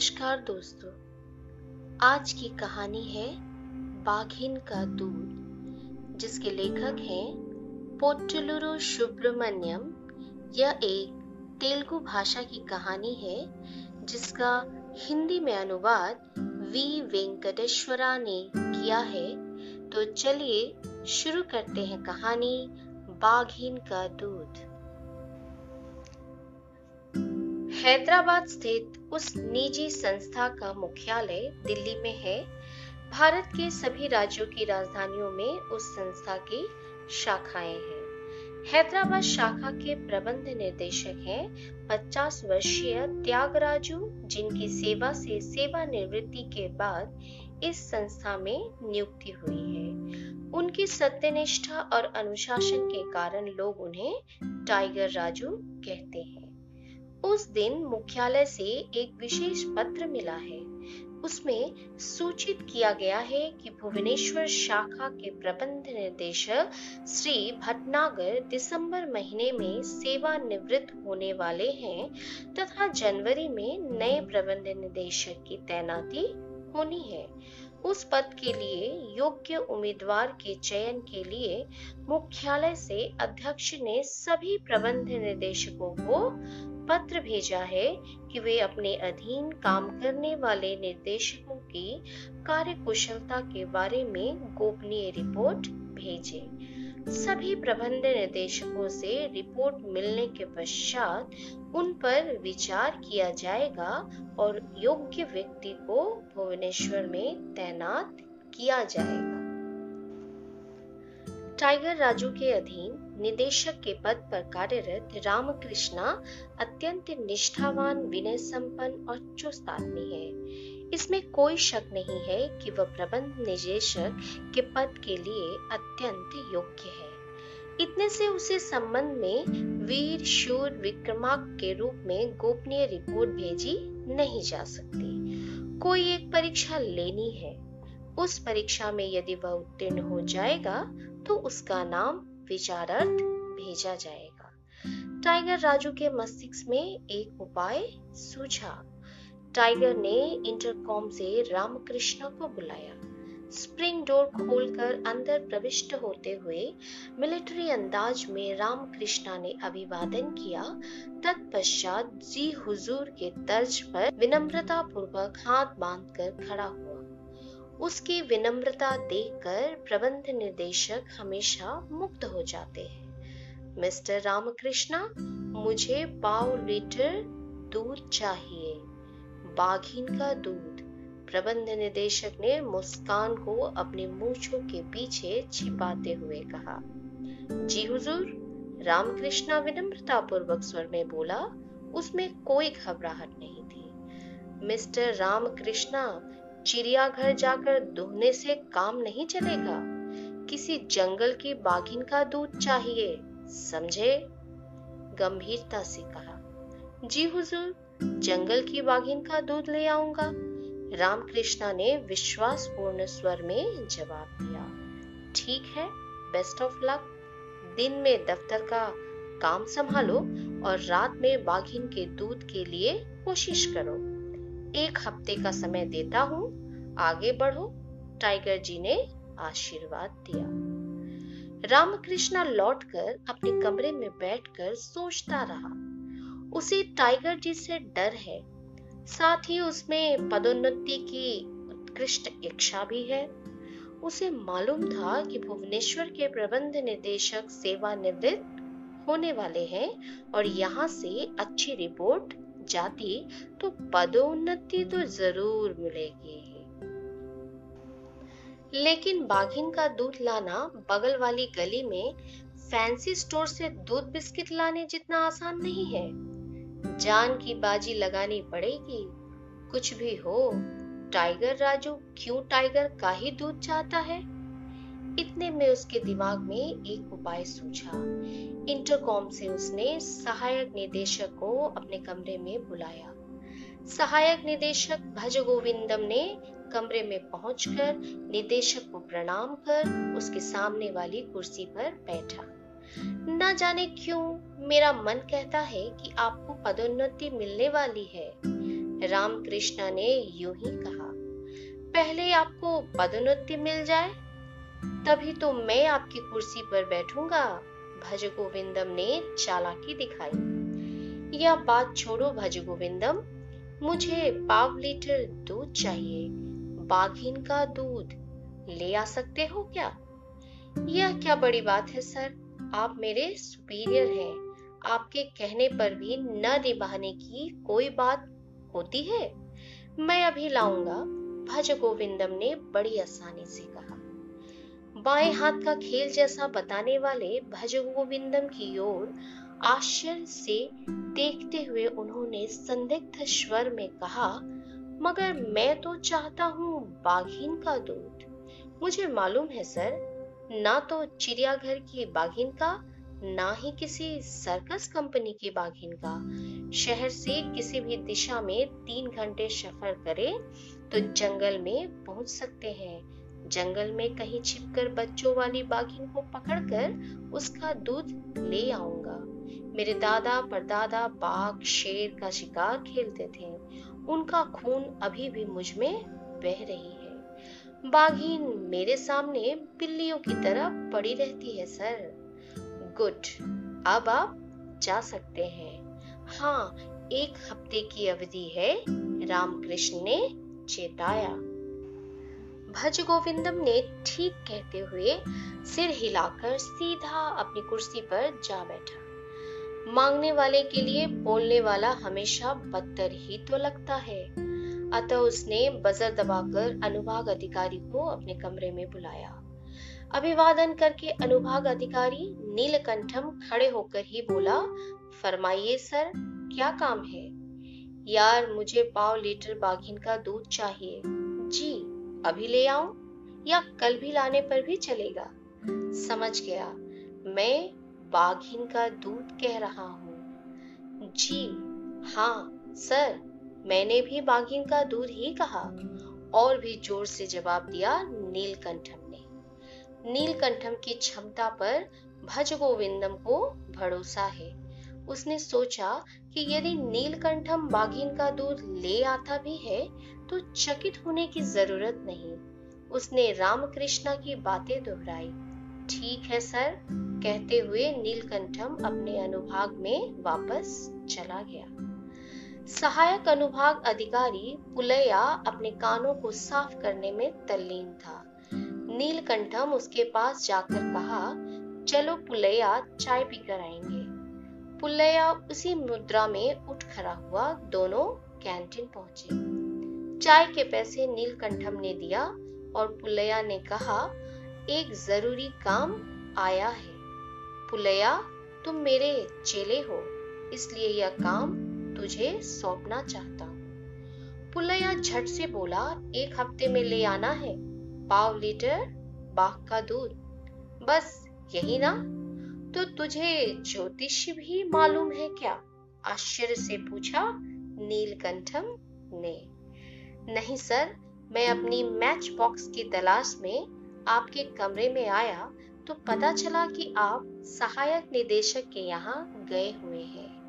नमस्कार दोस्तों। आज की कहानी है बाघिन का दूध, जिसके लेखक हैं पोट्टुलुरु सुब्रमण्यम। यह एक तेलुगु भाषा की कहानी है, जिसका हिंदी में अनुवाद वी. वेंकटेश्वरा ने किया है। तो चलिए शुरू करते हैं कहानी बाघिन का दूध। हैदराबाद स्थित उस निजी संस्था का मुख्यालय दिल्ली में है। भारत के सभी राज्यों की राजधानियों में उस संस्था की शाखाएँ हैं। हैदराबाद शाखा के प्रबंध निर्देशक हैं 50 वर्षीय त्यागराजू, जिनकी सेवा से सेवानिवृत्ति के बाद इस संस्था में नियुक्ति हुई है। उनकी सत्यनिष्ठा और अनुशासन के कारण लोग उन्हें टाइगर राजू कहते हैं। उस दिन मुख्यालय से एक विशेष पत्र मिला है। उसमें सूचित किया गया है कि भुवनेश्वर शाखा के प्रबंध निदेशक श्री भटनागर दिसंबर महीने में सेवानिवृत्त होने वाले हैं तथा जनवरी में नए प्रबंध निदेशक की तैनाती होनी है। उस पद के लिए योग्य उम्मीदवार के चयन के लिए मुख्यालय से अध्यक्ष ने सभी प्रबंध निदेशकों को पत्र भेजा है कि वे अपने अधीन काम करने वाले निर्देशकों की कार्यकुशलता के बारे में गोपनीय रिपोर्ट भेजें। सभी प्रबंध निर्देशकों से रिपोर्ट मिलने के पश्चात उन पर विचार किया जाएगा और योग्य व्यक्ति को भुवनेश्वर में तैनात किया जाएगा टाइगर राजू के अधीन निदेशक के पद पर कार्यरत रामकृष्णा अत्यंत निष्ठावान विनय संपन्न और चुस्त आदमी है। इसमें कोई शक नहीं है कि वह प्रबंध निदेशक के पद के लिए अत्यंत योग्य है। इतने से उसे संबंध में वीर, शूर, विक्रमाक के रूप में गोपनीय रिपोर्ट भेजी नहीं जा सकती। कोई एक परीक्षा लेनी है। उस परीक्षा में यदि वह उत्तीर्ण हो जाएगा तो उसका नाम विचारार्थ भेजा जाएगा। टाइगर राजू के मस्तिष्क में एक उपाय सूझा। टाइगर ने इंटरकॉम से रामकृष्ण को बुलाया। स्प्रिंग डोर खोलकर अंदर प्रविष्ट होते हुए मिलिट्री अंदाज में रामकृष्णा ने अभिवादन किया। तत्पश्चात जी हुजूर के तर्ज पर विनम्रता पूर्वक हाथ बांधकर खड़ा हुआ। उसकी विनम्रता देखकर प्रबंध निर्देशक हमेशा मुक्त हो जाते हैं। मिस्टर रामकृष्णा, मुझे पाव लीटर दूध चाहिए। बाघिन का दूध। प्रबंध निदेशक ने मुस्कान को अपने मूछों के पीछे छिपाते हुए कहा। जी हुजूर, रामकृष्णा विनम्रता पूर्वक स्वर में बोला, उसमें कोई घबराहट नहीं थी। मिस्टर रामकृष्णा चिड़ियाघर जाकर दुहने से काम नहीं चलेगा। किसी जंगल की बाघिन का दूध चाहिए, समझे? गंभीरता से कहा। जी हुजूर, जंगल की बाघिन का दूध ले आऊँगा। रामकृष्णा ने विश्वासपूर्ण स्वर में जवाब दिया। ठीक है बेस्ट ऑफ़ लक दिन में दफ्तर का काम संभालो और रात में बाघिन के दूध के लिए कोशिश करो। एक हफ़्ते का समय देता हूँ आगे बढ़ो। टाइगर जी ने आशीर्वाद दिया। रामकृष्णा लौटकर अपने कमरे में बैठकर सोचता रहा। उसे टाइगर जी से डर है। साथ ही उसमें पदोन्नति की उत्कृष्ट इच्छा भी है। उसे मालूम था कि भुवनेश्वर के प्रबंध निदेशक सेवानिवृत्त होने वाले हैं और यहाँ से अच्छी रिपोर्ट जाती तो पदोन्नति तो ज़रूर मिलेगी। लेकिन बाघिन का दूध लाना बगल वाली गली में फैंसी स्टोर से दूध बिस्किट लाने जितना आसान नहीं है। जान की बाजी लगानी पड़ेगी। कुछ भी हो, टाइगर राजू क्यों टाइगर का ही दूध चाहता है? इतने में उसके दिमाग में एक उपाय सूझा। इंटरकॉम से उसने सहायक निदेशक को अपने कमरे में बुलाया। सहायक निदेशक भज गोविंदम ने कमरे में पहुंचकर निदेशक को प्रणाम कर उसके सामने वाली कुर्सी पर बैठा। न जाने क्यों मेरा मन कहता है कि आपको पदोन्नति मिलने वाली है। रामकृष्ण ने यूँ ही कहा, पहले आपको पदोन्नति मिल जाए, तभी तो मैं आपकी कुर्सी पर बैठूँगा भज गोविंदम ने चालाकी दिखाई। यह बात छोड़ो भज गोविंदम मुझे पाव लीटर दूध चाहिए बाघिन का दूध ले आ सकते हो क्या? यह क्या बड़ी बात है, सर? आप मेरे सुपीरियर हैं। आपके कहने पर भी न निभाने की कोई बात होती है? मैं अभी लाऊँगा। भज गोविंदम ने बड़ी आसानी से कहा। बाएँ हाथ का खेल जैसा बताने वाले भज गोविंदम की ओर आश्चर्य से देखते हुए उन्होंने संदिग्ध स्वर में कहा मगर मैं तो चाहता हूँ बाघिन का दूध। मुझे मालूम है सर, ना तो चिड़ियाघर की बाघिन का, ना ही किसी सर्कस कंपनी की बाघिन का। शहर से किसी भी दिशा में तीन घंटे सफ़र करें तो जंगल में पहुँच सकते हैं। जंगल में कहीं छिपकर बच्चों वाली बाघिन को पकड़कर उसका दूध ले आऊँगा। मेरे दादा परदादा बाघ शेर का शिकार खेलते थे। उनका खून अभी भी मुझमें बह रही है। बाघिन मेरे सामने बिल्लियों की तरह पड़ी रहती है, सर। गुड, अब आप जा सकते हैं। हाँ एक हफ़्ते की अवधि है, रामकृष्ण ने चेताया। भज गोविंदम ने ठीक कहते हुए सिर हिलाकर सीधा अपनी कुर्सी पर जा बैठा। मांगने वाले के लिए बोलने वाला हमेशा बदतर ही तो लगता है। अतः उसने बजर दबाकर अनुभाग अधिकारी को अपने कमरे में बुलाया। अभिवादन करके अनुभाग अधिकारी नीलकंठम खड़े होकर ही बोला, फरमाइए सर, क्या काम है? यार, मुझे पाव लीटर बाघिन का दूध चाहिए। जी, अभी ले आऊँ या कल भी लाने पर भी चलेगा? समझ गया। मैं बाघिन का दूध कह रहा हूँ। जी हाँ सर, मैंने भी बाघिन का दूध ही कहा। और भी ज़ोर से जवाब दिया नीलकंठम ने। नीलकंठम की क्षमता पर भज गोविंदम को भरोसा है। उसने सोचा कि यदि नीलकंठम बाघिन का दूध ले आता भी है तो चकित होने की ज़रूरत नहीं। उसने रामकृष्णा की बातें दोहराई। ठीक है, सर। कहते हुए नीलकंठम अपने अनुभाग में वापस चला गया। सहायक अनुभाग अधिकारी पुलैया अपने कानों को साफ़ करने में तल्लीन था। नीलकंठम उसके पास जाकर कहा, चलो पुलैया चाय पीकर आएँगे। पुलैया उसी मुद्रा में उठ खड़ा हुआ, दोनों कैंटीन पहुँचे। चाय के पैसे नीलकंठम ने दिया और पुलैया ने कहा, एक ज़रूरी काम आया है। पुलैया, तुम मेरे चेले हो, इसलिए यह काम तुझे सौंपना चाहता। पुलैया झट से बोला, एक हफ़्ते में ले आना है, पाव लीटर बाघ का दूध। बस यही ना? तो तुझे ज्योतिष भी मालूम है क्या? आश्चर्य से पूछा नीलकंठम ने। नहीं सर, मैं अपनी मैच बॉक्स की तलाश में आपके कमरे में आया तो पता चला कि आप सहायक निदेशक के यहाँ गए हुए हैं।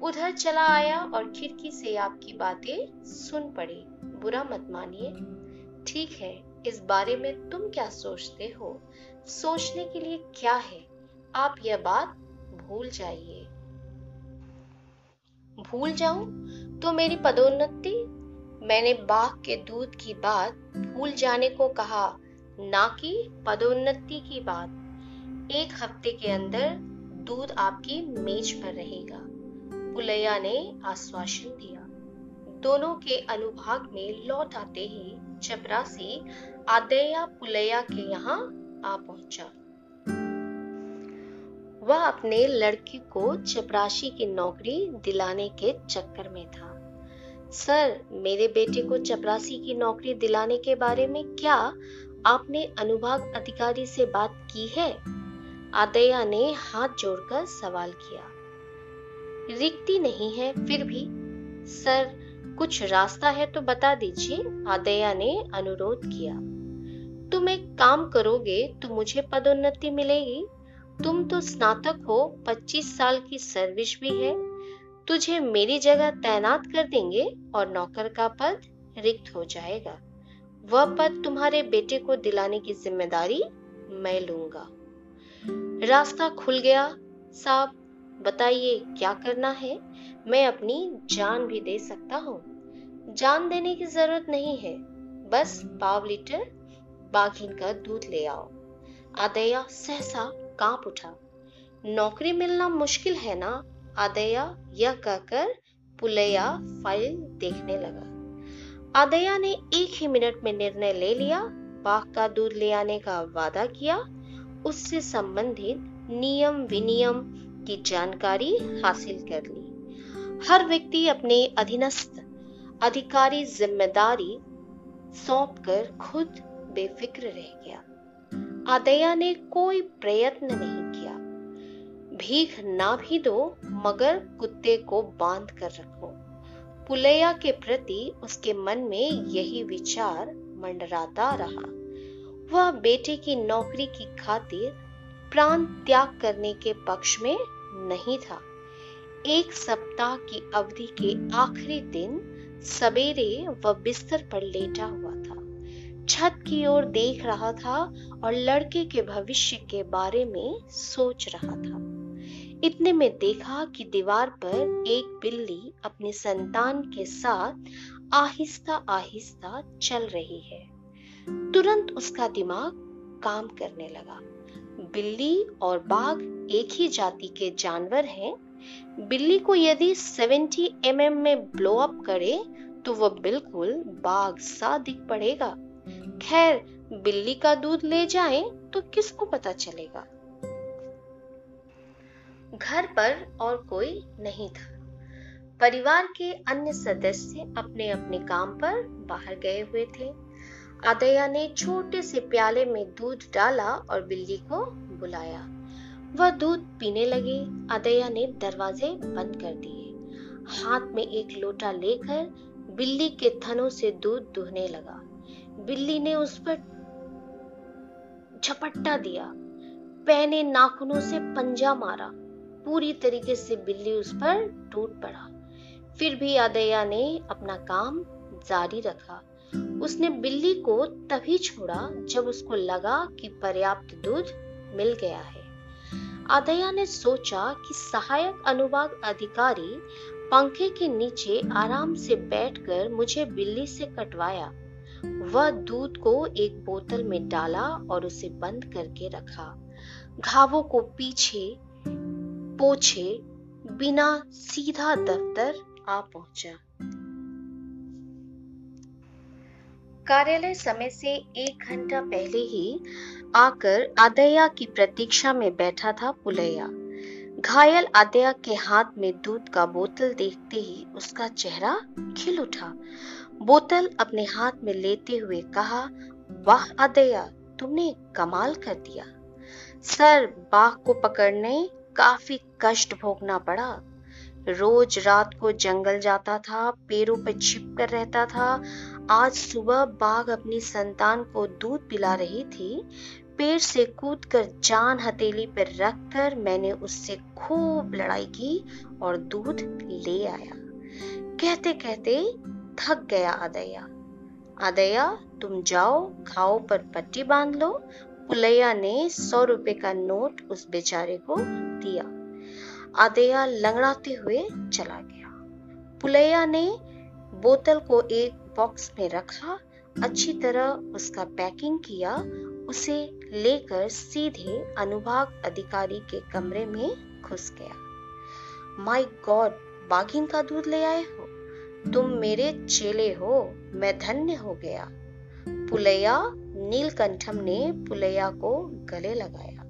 उधर चला आया और खिड़की से आपकी बातें सुन पड़ी। बुरा मत मानिए। ठीक है, इस बारे में तुम क्या सोचते हो? सोचने के लिए क्या है? आप यह बात भूल जाइए। भूल जाऊँ? तो मेरी पदोन्नति? मैंने बाघ के दूध की बात भूल जाने को कहा। ना कि पदोन्नति की बात। एक हफ़्ते के अंदर दूध आपकी मेज पर रहेगा। पुलैया ने आश्वासन दिया। दोनों के अनुभाग में लौट आते ही चपरासी आदेया पुलैया के यहाँ आ पहुँचा। वह अपने लड़के को चपरासी की नौकरी दिलाने के चक्कर में था। सर, मेरे बेटे को चपरासी की नौकरी दिलाने के बारे में क्या आपने अनुभाग अधिकारी से बात की है? आदया ने हाथ जोड़कर सवाल किया। रिक्ति नहीं है, फिर भी। सर, कुछ रास्ता है तो बता दीजिए, आदया ने अनुरोध किया। तुम एक काम करोगे तो मुझे पदोन्नति मिलेगी। तुम तो स्नातक हो 25 साल की सर्विस भी है। तुझे मेरी जगह तैनात कर देंगे और नौकर का पद रिक्त हो जाएगा। वह पद तुम्हारे बेटे को दिलाने की ज़िम्मेदारी मैं लूँगा। रास्ता खुल गया। साहब, बताइए, क्या करना है? मैं अपनी जान भी दे सकता हूँ। जान देने की ज़रूरत नहीं है। बस पाव लीटर बाघिन का दूध ले आओ। आदया सहसा काँप उठा। नौकरी मिलना मुश्किल है ना? आदया यह कहकर पुलैया फ़ाइल देखने लगा। आदया ने एक ही मिनट में निर्णय ले लिया, बाघ का दूध ले आने का वादा किया। उससे संबंधित नियम विनियम की जानकारी हासिल कर ली। हर व्यक्ति अपने अधीनस्थ अधिकारी ज़िम्मेदारी सौंपकर खुद बेफिक्र रह गया। आदया ने कोई प्रयत्न नहीं किया। भीख ना भी दो, मगर कुत्ते को बाँध कर रखो। पुलैया के प्रति उसके मन में यही विचार मंडराता रहा। वह बेटे की नौकरी की खातिर प्राण त्याग करने के पक्ष में नहीं था। एक सप्ताह की अवधि के आखिरी दिन सवेरे वह बिस्तर पर लेटा हुआ था। छत की ओर देख रहा था और लड़के के भविष्य के बारे में सोच रहा था। इतने में देखा कि दीवार पर एक बिल्ली अपने संतान के साथ आहिस्ता आहिस्ता चल रही है। तुरंत उसका दिमाग काम करने लगा। बिल्ली और बाघ एक ही जाति के जानवर हैं। बिल्ली को यदि 70 एम mm में ब्लो अप करे तो वह बिल्कुल बाघ सा दिख पड़ेगा। खैर, बिल्ली का दूध ले जाए तो किसको पता चलेगा? घर पर और कोई नहीं था। परिवार के अन्य सदस्य अपने अपने काम पर बाहर गए हुए थे। आदया ने छोटे से प्याले में दूध डाला और बिल्ली को बुलाया। वह दूध पीने लगी। अदया ने दरवाजे बंद कर दिए। हाथ में एक लोटा लेकर बिल्ली के थनों से दूध दुहने लगा। बिल्ली ने उस पर झपट्टा दिया। पहने नाखूनों से पंजा मारा। पूरी तरीके से बिल्ली उस पर टूट पड़ा। फिर भी अदया ने अपना काम जारी रखा। उसने बिल्ली को तभी छोड़ा जब उसको लगा कि पर्याप्त दूध मिल गया है। अदया ने सोचा कि सहायक अनुभाग अधिकारी पंखे के नीचे आराम से बैठकर मुझे बिल्ली से कटवाया। वह दूध को एक बोतल में डाला और उसे बंद करके रखा। घावों को पीछे पोछे बिना सीधा दफ्तर आ पहुँचा। कार्यालय समय से एक घंटा पहले ही आकर आदया की प्रतीक्षा में बैठा था पुलैया। घायल आदया के हाथ में दूध का बोतल देखते ही उसका चेहरा खिल उठा। बोतल अपने हाथ में लेते हुए कहा, वाह आदया, तुमने कमाल कर दिया। सर बाघ को पकड़ने काफ़ी कष्ट भोगना पड़ा। रोज रात को जंगल जाता था, पेड़ों पर छिप कर रहता था। आज सुबह बाघ अपनी संतान को दूध पिला रही थी। पेड़ से कूदकर जान हथेली पर रखकर मैंने उससे खूब लड़ाई की और दूध ले आया। कहते कहते थक गया आदया। आदया, तुम जाओ, घाव पर पट्टी बाँध लो। पुलैया ने सौ रुपए का नोट उस बेचारे को दिया। आदया लंगड़ाते हुए चला गया। पुलैया ने बोतल को एक बॉक्स में रखा, अच्छी तरह उसका पैकिंग किया, उसे लेकर सीधे अनुभाग अधिकारी के कमरे में घुस गया। माय गॉड, बाघिन का दूध ले आए हो? तुम मेरे चेले हो, मैं धन्य हो गया। पुलैया नीलकंठम ने पुलैया को गले लगाया।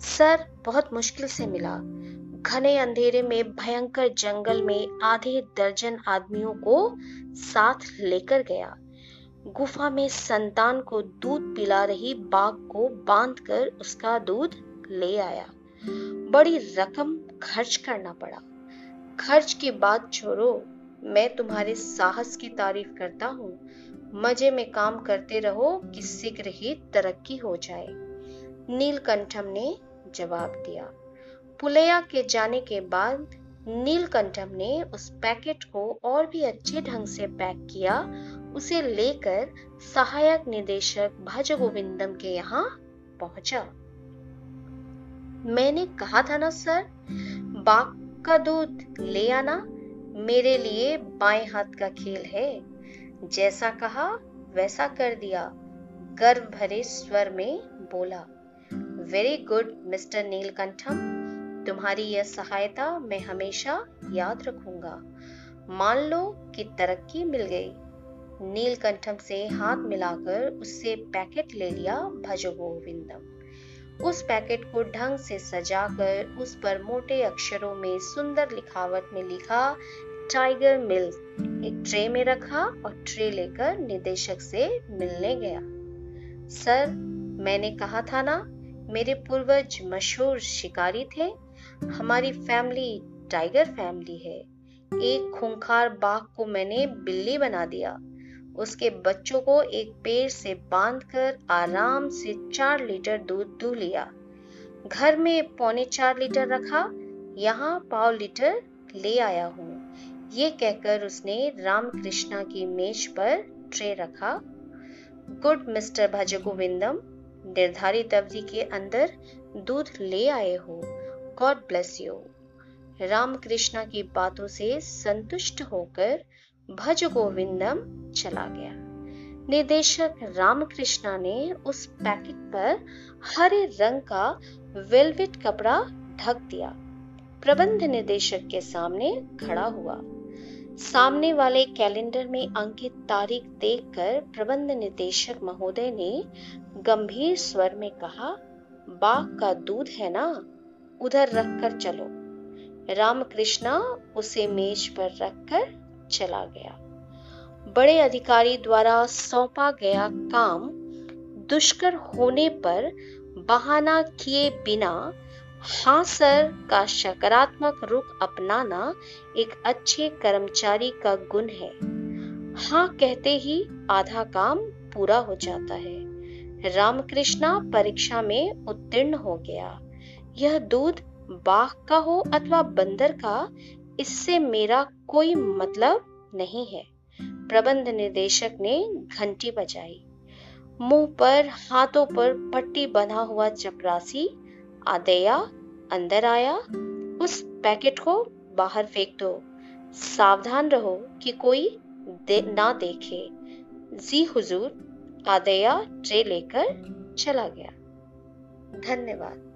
सर बहुत मुश्किल से मिला। घने अंधेरे में, भयंकर जंगल में आधे दर्जन आदमियों को साथ लेकर गया। गुफा में संतान को दूध पिला रही बाघ को बांधकर उसका दूध ले आया। बड़ी रकम खर्च करना पड़ा। खर्च की बात छोड़ो, मैं तुम्हारे साहस की तारीफ़ करता हूँ। मज़े में काम करते रहो कि शीघ्र ही तरक्की हो जाए। नीलकंठम ने जवाब दिया। पुलैया के जाने के बाद नीलकंठम ने उस पैकेट को और भी अच्छे ढंग से पैक किया। उसे लेकर सहायक निदेशक भज गोविंदम के यहाँ पहुँचा। मैंने कहा था ना सर, बाग का दूध ले आना, मेरे लिए बाएँ हाथ का खेल है। जैसा कहा, वैसा कर दिया गर्व भरे स्वर में बोला। वेरी गुड मिस्टर नीलकंठम तुम्हारी यह सहायता मैं हमेशा याद रखूँगा। मान लो कि तरक्की मिल गई। नीलकंठम से हाथ मिलाकर उससे पैकेट ले लिया भजो गोविंदम। उस पैकेट को ढंग से सजाकर उस पर मोटे अक्षरों में सुंदर लिखावट में लिखा टाइगर मिल्क एक ट्रे में रखा और ट्रे लेकर निदेशक से मिलने गया। सर, मैंने कहा था ना मेरे पूर्वज मशहूर शिकारी थे। हमारी फैमिली टाइगर फैमिली है। एक खूंखार बाघ को मैंने बिल्ली बना दिया। उसके बच्चों को एक पेड़ से बांधकर आराम से चार लीटर दूध दू लिया। घर में पौने चार लीटर रखा। यहाँ पाव लीटर ले आया हूँ। ये कहकर उसने राम कृष्णा की मेज पर ट्रे रखा। गुड मिस्टर भज गोविंदम निर्धारित अवधि के अंदर दूध ले आए हो। गॉड ब्लेस यू रामकृष्ण की बातों से संतुष्ट होकर भज गोविंदम चला गया। निदेशक रामकृष्ण ने उस पैकेट पर हरे रंग का वेलवेट कपड़ा ढक दिया। प्रबंध निदेशक के सामने खड़ा हुआ। सामने वाले कैलेंडर में अंकित तारीख देखकर प्रबंध निदेशक महोदय ने गंभीर स्वर में कहा, बाघ का दूध है ना? उधर रखकर चलो। रामकृष्णा उसे मेज पर रखकर चला गया। बड़े अधिकारी द्वारा सौंपा गया काम दुष्कर होने पर बहाना किए बिना हाँ सर, का सकारात्मक रुख अपनाना एक अच्छे कर्मचारी का गुण है। हाँ कहते ही आधा काम पूरा हो जाता है। रामकृष्णा परीक्षा में उत्तीर्ण हो गया। यह दूध बाघ का हो अथवा बंदर का, इससे मेरा कोई मतलब नहीं है। प्रबंध निदेशक ने घंटी बजाई। मुँह पर, हाथों पर पट्टी बंधा हुआ चपरासी आदया अंदर आया उस पैकेट को बाहर फेंक दो। सावधान रहो कि कोई दे, ना देखे। जी हुजूर आदया ट्रे लेकर चला गया। धन्यवाद।